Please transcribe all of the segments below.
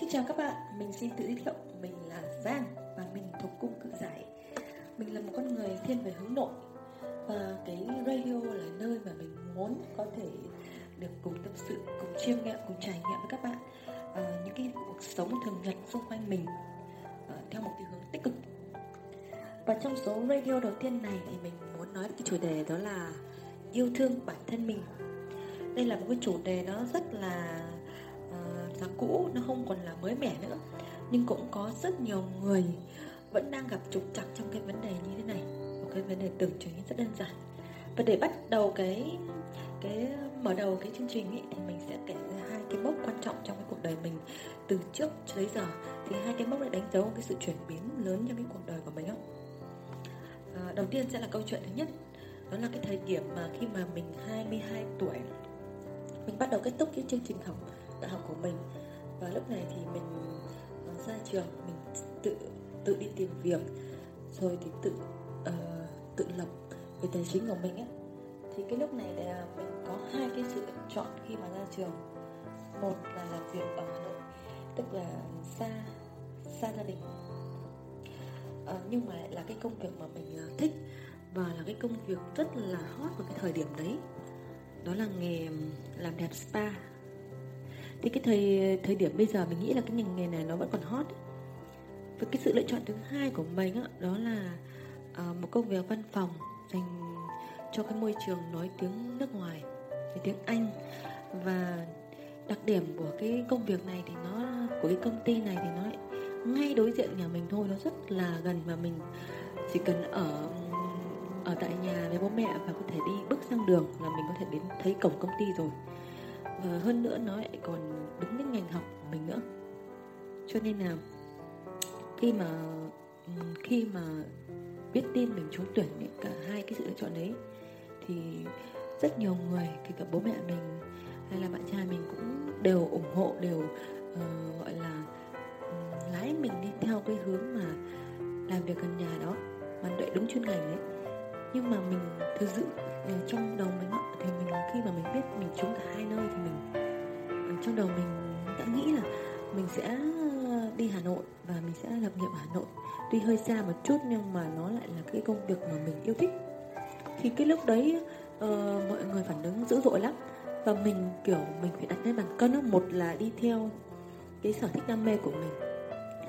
Xin chào các bạn, mình xin tự giới thiệu Mình là Giang và mình thuộc cung cự giải. Mình là một con người thiên về hướng nội Và cái radio là nơi mà mình muốn có thể được cùng tâm sự, cùng chiêm nghiệm, cùng trải nghiệm với các bạn à, Những cái cuộc sống thường nhật xung quanh mình à, Theo một cái hướng tích cực. Và trong số radio đầu tiên này thì mình muốn nói cái chủ đề đó là Yêu thương bản thân mình. Đây là một cái chủ đề nó rất là là cũ nó không còn là mới mẻ nữa. Nhưng cũng có rất nhiều người vẫn đang gặp trục trặc trong cái vấn đề như thế này. Một cái vấn đề tưởng chừng như rất đơn giản. Và để bắt đầu cái cái mở đầu cái chương trình ấy, thì mình sẽ kể ra hai cái mốc quan trọng trong cái cuộc đời mình. Từ trước tới giờ thì hai cái mốc này đánh dấu cái sự chuyển biến lớn trong cái cuộc đời của mình không à, đầu tiên sẽ là câu chuyện thứ nhất. Đó là cái thời điểm mà khi mà mình 22 tuổi mình bắt đầu kết thúc cái chương trình học đại học của mình và lúc này thì mình ờ, ra trường mình tự tự đi tìm việc rồi thì tự uh, tự lập về tài chính của mình ấy thì cái lúc này là mình có hai cái sự lựa chọn khi mà ra trường. Một là làm việc ở hà nội tức là xa xa gia đình. Uh, nhưng mà lại là cái công việc mà mình uh, thích và là cái công việc rất là hot vào cái thời điểm đấy. Đó là nghề làm đẹp spa thì cái thời thời điểm bây giờ mình nghĩ là cái ngành nghề này nó vẫn còn hot và cái sự lựa chọn thứ hai của mình đó, đó là uh, một công việc văn phòng dành cho cái môi trường nói tiếng nước ngoài nói tiếng Anh. Và đặc điểm của cái công việc này thì nó của cái công ty này thì nó lại ngay đối diện nhà mình thôi nó rất là gần và mình chỉ cần ở ở tại nhà với bố mẹ và có thể đi bước sang đường là mình có thể đến thấy cổng công ty rồi và hơn nữa nó lại còn đúng với ngành học của mình nữa. Cho nên là khi mà khi mà biết tin mình trúng tuyển cả hai cái sự lựa chọn đấy thì rất nhiều người kể cả bố mẹ mình hay là bạn trai mình cũng đều ủng hộ đều uh, gọi là um, lái mình đi theo cái hướng mà làm việc gần nhà đó mà đợi đúng chuyên ngành đấy nhưng mà mình thực sự ờ, trong đầu mình thì mình khi mà mình biết mình trúng cả hai nơi thì mình ờ, trong đầu mình đã nghĩ là mình sẽ đi Hà Nội và mình sẽ lập nghiệp ở Hà Nội. Tuy hơi xa một chút nhưng mà nó lại là cái công việc mà mình yêu thích. Thì cái lúc đấy uh, mọi người phản ứng dữ dội lắm. Và mình kiểu mình phải đặt lên bàn cân đó. một là đi theo cái sở thích đam mê của mình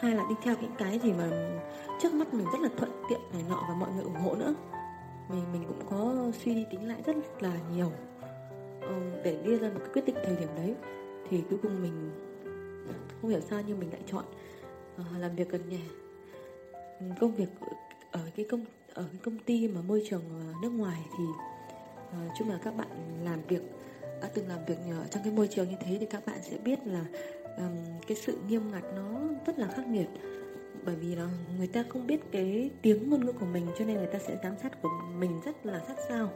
hai là đi theo những cái gì mà trước mắt mình rất là thuận tiện này nọ và mọi người ủng hộ nữa mình mình cũng có suy đi tính lại rất là nhiều. Um, để đưa ra một cái quyết định thời điểm đấy thì cuối cùng mình không hiểu sao nhưng mình lại chọn uh, làm việc gần nhà. Công việc ở cái công ở cái công ty mà môi trường nước ngoài thì uh, chung là các bạn làm việc đã từng làm việc trong cái môi trường như thế thì các bạn sẽ biết là um, cái sự nghiêm ngặt nó rất là khắc nghiệt bởi vì là người ta không biết cái tiếng ngôn ngữ của mình cho nên người ta sẽ giám sát của mình rất là sát sao.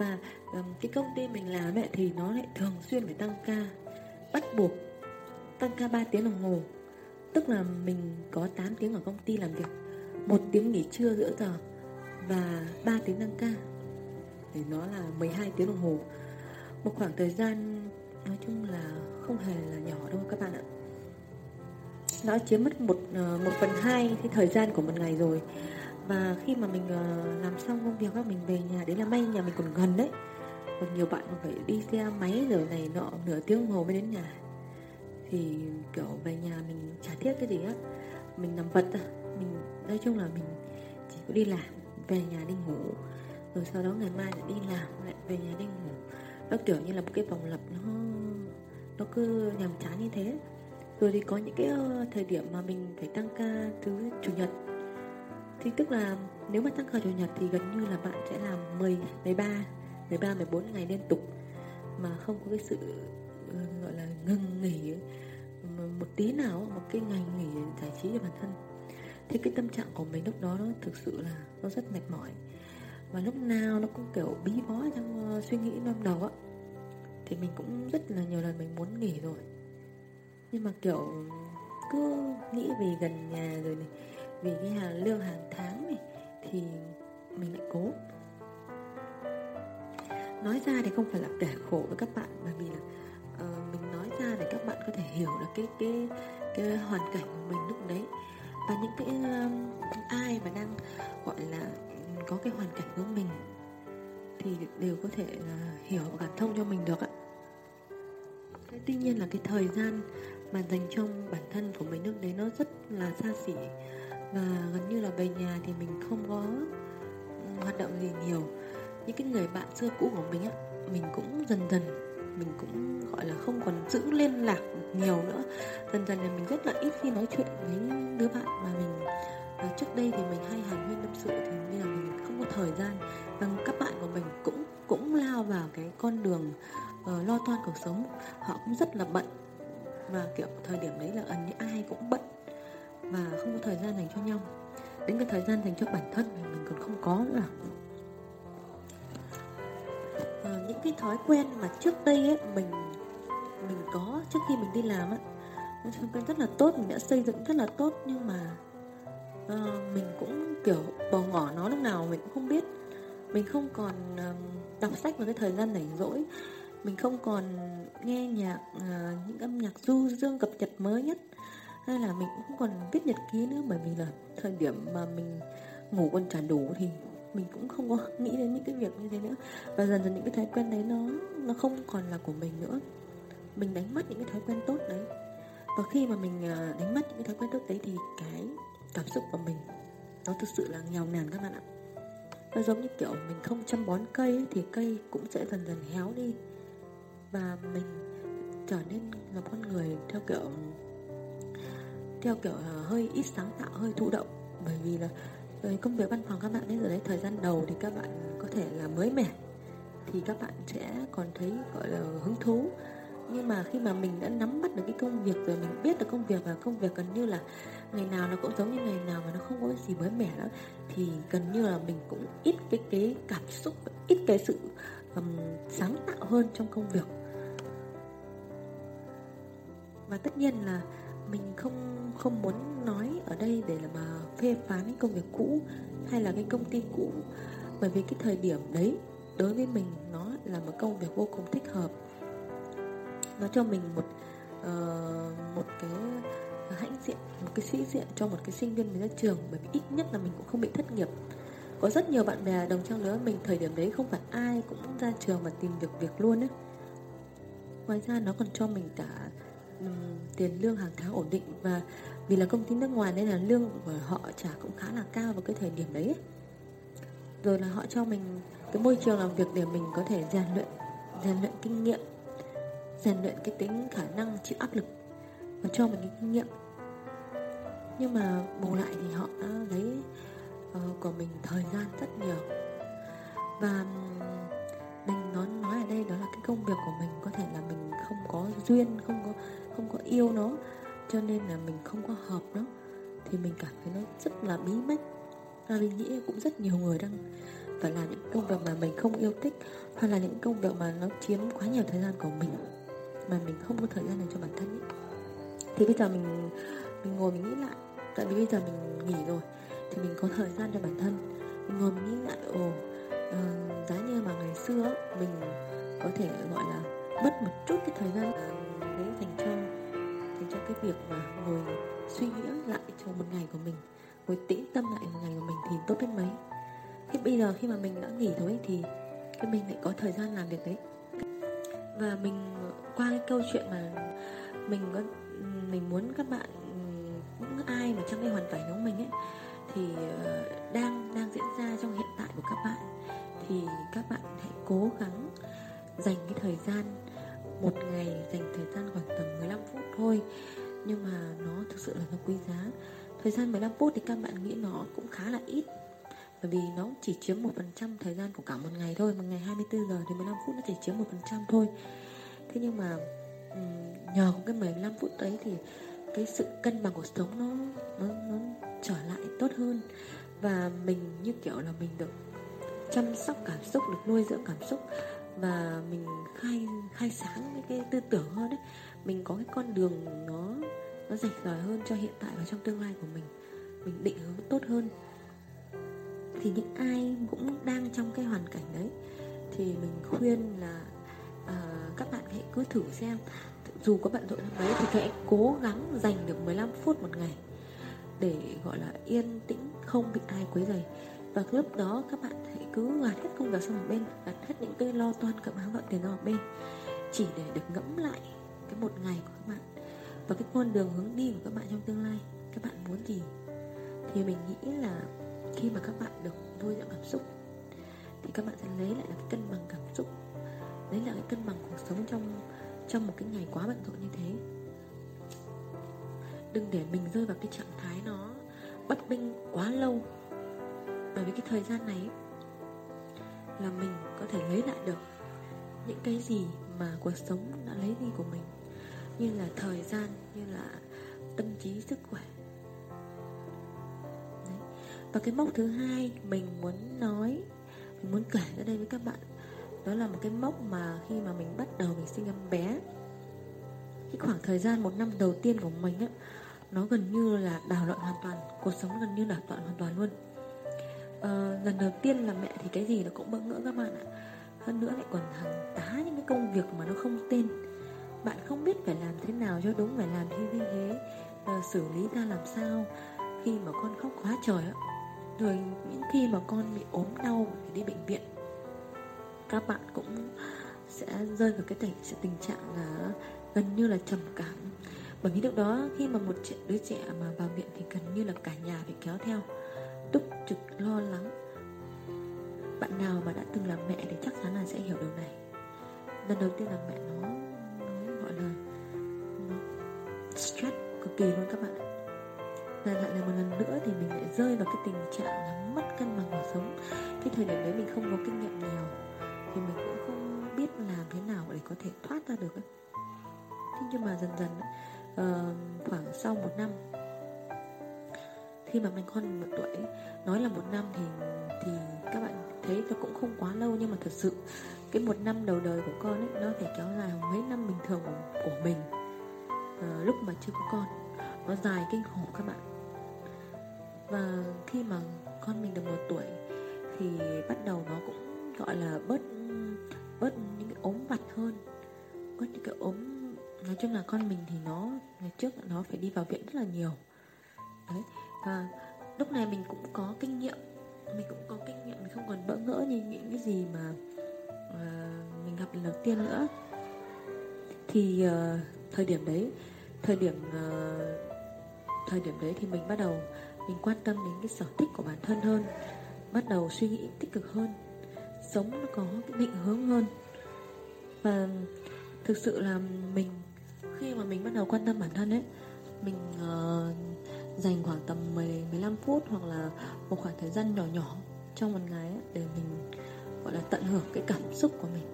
Và um, cái công ty mình làm ấy, thì nó lại thường xuyên phải tăng ca bắt buộc tăng ca 3 tiếng đồng hồ. Tức là mình có 8 tiếng ở công ty làm việc một tiếng nghỉ trưa giữa giờ và 3 tiếng tăng ca. Thì nó là 12 tiếng đồng hồ. Một khoảng thời gian nói chung là không hề là nhỏ đâu các bạn ạ nó chiếm mất một ờ, một phần hai cái thời gian của một ngày rồi. Và khi mà mình ờ, làm xong công việc các mình về nhà, đấy là may nhà mình còn gần đấy. Còn nhiều bạn còn phải đi xe máy rồi này nọ, nửa tiếng hồ mới đến nhà. Thì, kiểu, về nhà mình chả thiết cái gì á. Mình nằm vật à mình, nói chung là mình chỉ có đi làm, về nhà đi ngủ. Rồi sau đó ngày mai lại đi làm, lại về nhà đi ngủ. Nó kiểu như là một cái vòng lặp, nó nó cứ nhàm chán như thế rồi thì có những cái ờ, thời điểm mà mình phải tăng ca thứ chủ nhật. Thì tức là nếu mà tăng ca chủ nhật thì gần như là bạn sẽ làm 10, 13, 13, 14 ngày liên tục. Mà không có cái sự ờ, gọi là ngừng nghỉ một tí nào một cái ngày nghỉ giải trí cho bản thân. Thì cái tâm trạng của mình lúc đó nó thực sự là nó rất mệt mỏi. Và lúc nào nó cũng kiểu bí bó trong ờ, suy nghĩ trong đầu á. Thì mình cũng rất là nhiều lần mình muốn nghỉ rồi nhưng mà kiểu cứ nghĩ vì gần nhà rồi này vì cái hàng lương hàng tháng này thì mình lại cố. Nói ra thì không phải là kể khổ với các bạn bởi vì là uh, mình nói ra để các bạn có thể hiểu được cái cái cái hoàn cảnh của mình lúc đấy. Và những cái um, ai mà đang gọi là có cái hoàn cảnh của mình thì đều có thể là hiểu và cảm thông cho mình được ạ tuy nhiên là cái thời gian mà dành cho bản thân của mình lúc đấy nó rất là xa xỉ. Và gần như là về nhà thì mình không có ừ, hoạt động gì nhiều. Những cái người bạn xưa cũ của mình á mình cũng dần dần mình cũng gọi là không còn giữ liên lạc nhiều nữa. Dần dần là mình rất là ít khi nói chuyện với đứa bạn mà mình và trước đây thì mình hay hàn huyên tâm sự thì bây giờ mình không có thời gian. Và các bạn của mình cũng cũng lao vào cái con đường uh, lo toan cuộc sống. Họ cũng rất là bận và kiểu thời điểm đấy là ẩn như ai cũng bận và không có thời gian dành cho nhau. Đến cái thời gian dành cho bản thân mình còn không có nữa. À, những cái thói quen mà trước đây ấy mình mình có trước khi mình đi làm á những thói quen rất là tốt mình đã xây dựng rất là tốt nhưng mà uh, mình cũng kiểu bỏ ngỏ nó lúc nào mình cũng không biết. Mình không còn uh, đọc sách vào cái thời gian rảnh rỗi mình không còn nghe nhạc à, những âm nhạc du dương cập nhật mới nhất. Hay là mình cũng không còn viết nhật ký nữa bởi vì là thời điểm mà mình ngủ còn trả đủ thì mình cũng không có nghĩ đến những cái việc như thế nữa. Và dần dần những cái thói quen đấy nó nó không còn là của mình nữa. Mình đánh mất những cái thói quen tốt đấy. Và khi mà mình à, đánh mất những cái thói quen tốt đấy thì cái cảm xúc của mình nó thực sự là nghèo nàn các bạn ạ. Nó giống như kiểu mình không chăm bón cây ấy, thì cây cũng sẽ dần dần héo đi và mình trở nên là con người theo kiểu theo kiểu ờ, hơi ít sáng tạo hơi thụ động. Bởi vì là với công việc văn phòng các bạn ấy giờ đấy thời gian đầu thì các bạn có thể là mới mẻ thì các bạn sẽ còn thấy gọi là hứng thú. Nhưng mà khi mà mình đã nắm bắt được cái công việc rồi mình biết được công việc và công việc gần như là ngày nào nó cũng giống như ngày nào mà nó không có gì mới mẻ nữa thì gần như là mình cũng ít cái cái cảm xúc ít cái sự um, sáng tạo hơn trong công việc và tất nhiên là mình không không muốn nói ở đây để là mà phê phán cái công việc cũ hay là cái công ty cũ. Bởi vì cái thời điểm đấy đối với mình nó là một công việc vô cùng thích hợp. Nó cho mình một uh, một cái hãnh diện một cái sĩ diện cho một cái sinh viên mới ra trường. Bởi vì ít nhất là mình cũng không bị thất nghiệp. Có rất nhiều bạn bè đồng trang lứa mình thời điểm đấy không phải ai cũng ra trường mà tìm việc việc luôn ấy ngoài ra nó còn cho mình cả um, tiền lương hàng tháng ổn định và vì là công ty nước ngoài nên là lương của họ trả cũng khá là cao vào cái thời điểm đấy rồi là họ cho mình cái môi trường làm việc để mình có thể rèn luyện rèn luyện kinh nghiệm rèn luyện cái tính khả năng chịu áp lực và cho mình cái kinh nghiệm. Nhưng mà bù lại thì họ đã lấy uh, của mình thời gian rất nhiều. Và mình nói nói ở đây đó là cái công việc của mình có thể là mình không có duyên không có không có yêu nó cho nên là mình không có hợp nó thì mình cảm thấy nó rất là bí bách và mình nghĩ cũng rất nhiều người đang phải làm những công việc mà mình không yêu thích hoặc là những công việc mà nó chiếm quá nhiều thời gian của mình mà mình không có thời gian dành cho bản thân ấy. thì bây giờ mình mình ngồi mình nghĩ lại. Tại vì bây giờ mình nghỉ rồi thì mình có thời gian cho bản thân. Mình ngồi mình nghĩ lại ồ uh, giá như mà ngày xưa mình có thể gọi là mất một chút cái thời gian đấy dành cho dành cho cái việc mà ngồi suy nghĩ lại cho một ngày của mình, ngồi tĩnh tâm lại một ngày của mình thì tốt biết mấy. Thì bây giờ khi mà mình đã nghỉ rồi thì cái mình lại có thời gian làm việc đấy. Và mình, qua cái câu chuyện mà mình có, mình muốn các bạn, những ai mà trong cái hoàn cảnh giống mình ấy, thì ờ, đang đang diễn ra trong hiện tại của các bạn, thì các bạn hãy cố gắng dành cái thời gian một ngày dành thời gian khoảng tầm 15 phút thôi. Nhưng mà nó thực sự là nó quý giá. Thời gian 15 phút thì các bạn nghĩ nó cũng khá là ít. Bởi vì nó chỉ chiếm một phần trăm thời gian của cả một ngày thôi. Một ngày 24 giờ thì 15 phút nó chỉ chiếm một phần trăm thôi. Thế nhưng mà nhờ cái 15 phút đấy thì cái sự cân bằng cuộc sống nó nó nó trở lại tốt hơn. Và mình như kiểu là mình được chăm sóc cảm xúc, được nuôi dưỡng cảm xúc và mình khai khai sáng cái, cái tư tưởng hơn đấy mình có cái con đường nó nó rạch ròi hơn cho hiện tại và trong tương lai của mình. Mình định hướng tốt hơn. Thì những ai cũng đang trong cái hoàn cảnh đấy thì mình khuyên là uh, các bạn hãy cứ thử xem. Dù có bận rộn mấy thì hãy cố gắng dành được 15 phút một ngày để gọi là yên tĩnh không bị ai quấy rầy và lúc đó các bạn hãy cứ gạt hết công việc sang một bên gạt hết những cái lo toan cơm áo gạo tiền sang một bên, chỉ để được ngẫm lại cái một ngày của các bạn và cái con đường hướng đi của các bạn trong tương lai. Các bạn muốn gì? Thì mình nghĩ là khi mà các bạn được vui dạng cảm xúc, thì các bạn sẽ lấy lại được cái cân bằng cảm xúc, lấy lại cái cân bằng cuộc sống trong trong một cái ngày quá bận rộn như thế. Đừng để mình rơi vào cái trạng thái nó bất minh quá lâu bởi vì cái thời gian này là mình có thể lấy lại được những cái gì mà cuộc sống đã lấy đi của mình. Như là thời gian, như là tâm trí, sức khỏe. Đấy. và cái mốc thứ hai mình muốn nói, mình muốn kể ở đây với các bạn, đó là một cái mốc mà khi mà mình bắt đầu mình sinh em bé, cái khoảng thời gian một năm đầu tiên của mình á, nó gần như là đảo loạn hoàn toàn, cuộc sống gần như đảo loạn hoàn toàn luôn à, lần đầu tiên là mẹ thì cái gì nó cũng bỡ ngỡ các bạn ạ. Hơn nữa lại còn hàng tá những cái công việc mà nó không tên bạn không biết phải làm thế nào cho đúng phải làm thế như thế à, xử lý ra làm sao khi mà con khóc quá trời á. Rồi những khi mà con bị ốm đau phải đi bệnh viện. Các bạn cũng sẽ rơi vào cái tình, tình trạng là gần như là trầm cảm. Bởi vì lúc đó khi mà một đứa trẻ mà vào viện thì gần như là cả nhà phải kéo theo túc trực lo lắng. Bạn nào mà đã từng làm mẹ thì chắc chắn là sẽ hiểu điều này. Lần đầu tiên làm mẹ nó nó gọi là nó stress cực kỳ luôn các bạn và lại là một lần nữa thì mình lại rơi vào cái tình trạng là mất cân bằng cuộc sống. Cái thời điểm đấy mình không có kinh nghiệm nhiều thì mình cũng không biết làm thế nào để có thể thoát ra được ấy. thế nhưng mà dần dần uh, khoảng sau một năm khi mà mình con một tuổi nói là một năm thì thì các bạn thấy nó cũng không quá lâu nhưng mà thật sự cái một năm đầu đời của con ấy nó phải kéo dài mấy năm bình thường của, của mình à, lúc mà chưa có con. Nó dài kinh khủng các bạn. Và khi mà con mình được một tuổi thì bắt đầu nó cũng gọi là bớt bớt những cái ốm vặt hơn. Bớt những cái ốm nói chung là con mình thì nó ngày trước nó phải đi vào viện rất là nhiều. Đấy và lúc này mình cũng có kinh nghiệm. Mình cũng có kinh nghiệm mình không còn bỡ ngỡ như những cái gì mà uh, mình gặp lần đầu tiên nữa. Thì uh, thời điểm đấy thời điểm uh, thời điểm đấy thì mình bắt đầu mình quan tâm đến cái sở thích của bản thân hơn bắt đầu suy nghĩ tích cực hơn sống nó có cái định hướng hơn. Và thực sự là mình khi mà mình bắt đầu quan tâm bản thân ấy mình uh, dành khoảng tầm 10 15 phút hoặc là một khoảng thời gian nhỏ nhỏ trong một ngày ấy, để mình gọi là tận hưởng cái cảm xúc của mình.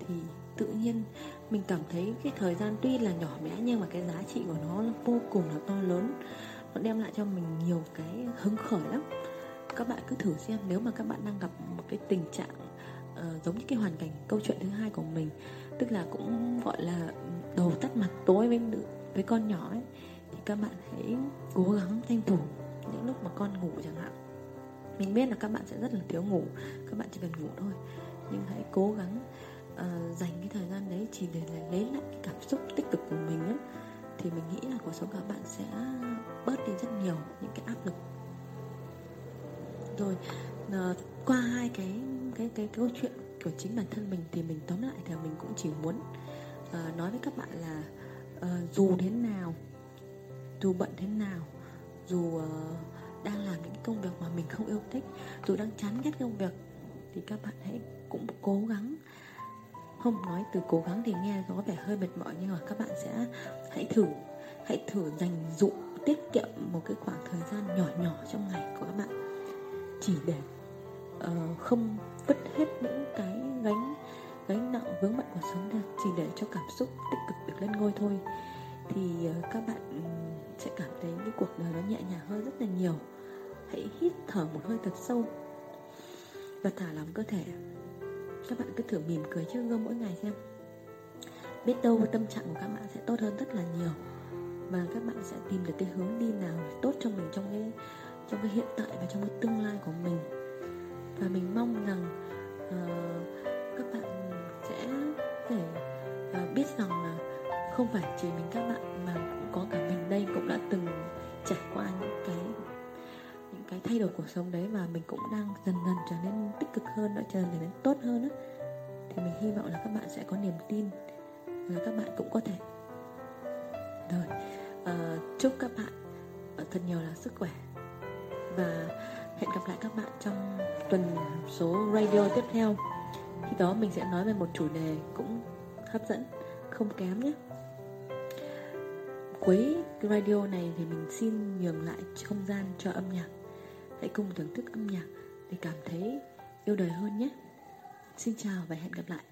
Thì tự nhiên mình cảm thấy cái thời gian tuy là nhỏ bé nhưng mà cái giá trị của nó là vô cùng là to lớn. Nó đem lại cho mình nhiều cái hứng khởi lắm. Các bạn cứ thử xem nếu mà các bạn đang gặp một cái tình trạng uh, giống như cái hoàn cảnh câu chuyện thứ hai của mình tức là cũng gọi là đầu tắt mặt tối với với con nhỏ ấy các bạn hãy cố gắng tranh thủ những lúc mà con ngủ chẳng hạn. Mình biết là các bạn sẽ rất là thiếu ngủ các bạn chỉ cần ngủ thôi. Nhưng hãy cố gắng uh, dành cái thời gian đấy chỉ để là lấy lại cái cảm xúc tích cực của mình ấy thì mình nghĩ là cuộc sống các bạn sẽ bớt đi rất nhiều những cái áp lực. Rồi uh, qua hai cái cái cái câu chuyện của chính bản thân mình thì mình tóm lại thì mình cũng chỉ muốn uh, nói với các bạn là uh, dù thế nào dù bận thế nào dù uh, đang làm những công việc mà mình không yêu thích dù đang chán ghét công việc thì các bạn hãy cũng cố gắng. Không nói từ cố gắng thì nghe có vẻ hơi mệt mỏi nhưng mà các bạn sẽ hãy thử hãy thử dành dụng tiết kiệm một cái khoảng thời gian nhỏ nhỏ trong ngày của các bạn. Chỉ để uh, không vứt hết những cái gánh gánh nặng vướng bận cuộc sống ra chỉ để cho cảm xúc tích cực được lên ngôi thôi. Thì uh, các bạn sẽ cảm thấy cái cuộc đời nó nhẹ nhàng hơn rất là nhiều. Hãy hít thở một hơi thật sâu. Và thả lỏng cơ thể. Các bạn cứ thử mỉm cười trước gương mỗi ngày xem. Biết đâu tâm trạng của các bạn sẽ tốt hơn rất là nhiều. Và các bạn sẽ tìm được cái hướng đi nào tốt cho mình trong cái trong cái hiện tại và trong cái tương lai của mình. Và mình mong rằng uh, các bạn sẽ thể uh, biết rằng là không phải chỉ mình các bạn mà đây cũng đã từng trải qua những cái những cái thay đổi cuộc sống đấy và mình cũng đang dần dần trở nên tích cực hơn nữa trở nên tốt hơn á. Thì mình hy vọng là các bạn sẽ có niềm tin là các bạn cũng có thể. Rồi uh, chúc các bạn thật nhiều là sức khỏe và hẹn gặp lại các bạn trong tuần số radio tiếp theo. Khi đó mình sẽ nói về một chủ đề cũng hấp dẫn không kém nhé cuối cái radio này thì mình xin nhường lại không gian cho âm nhạc. Hãy cùng thưởng thức âm nhạc để cảm thấy yêu đời hơn nhé. Xin chào và hẹn gặp lại.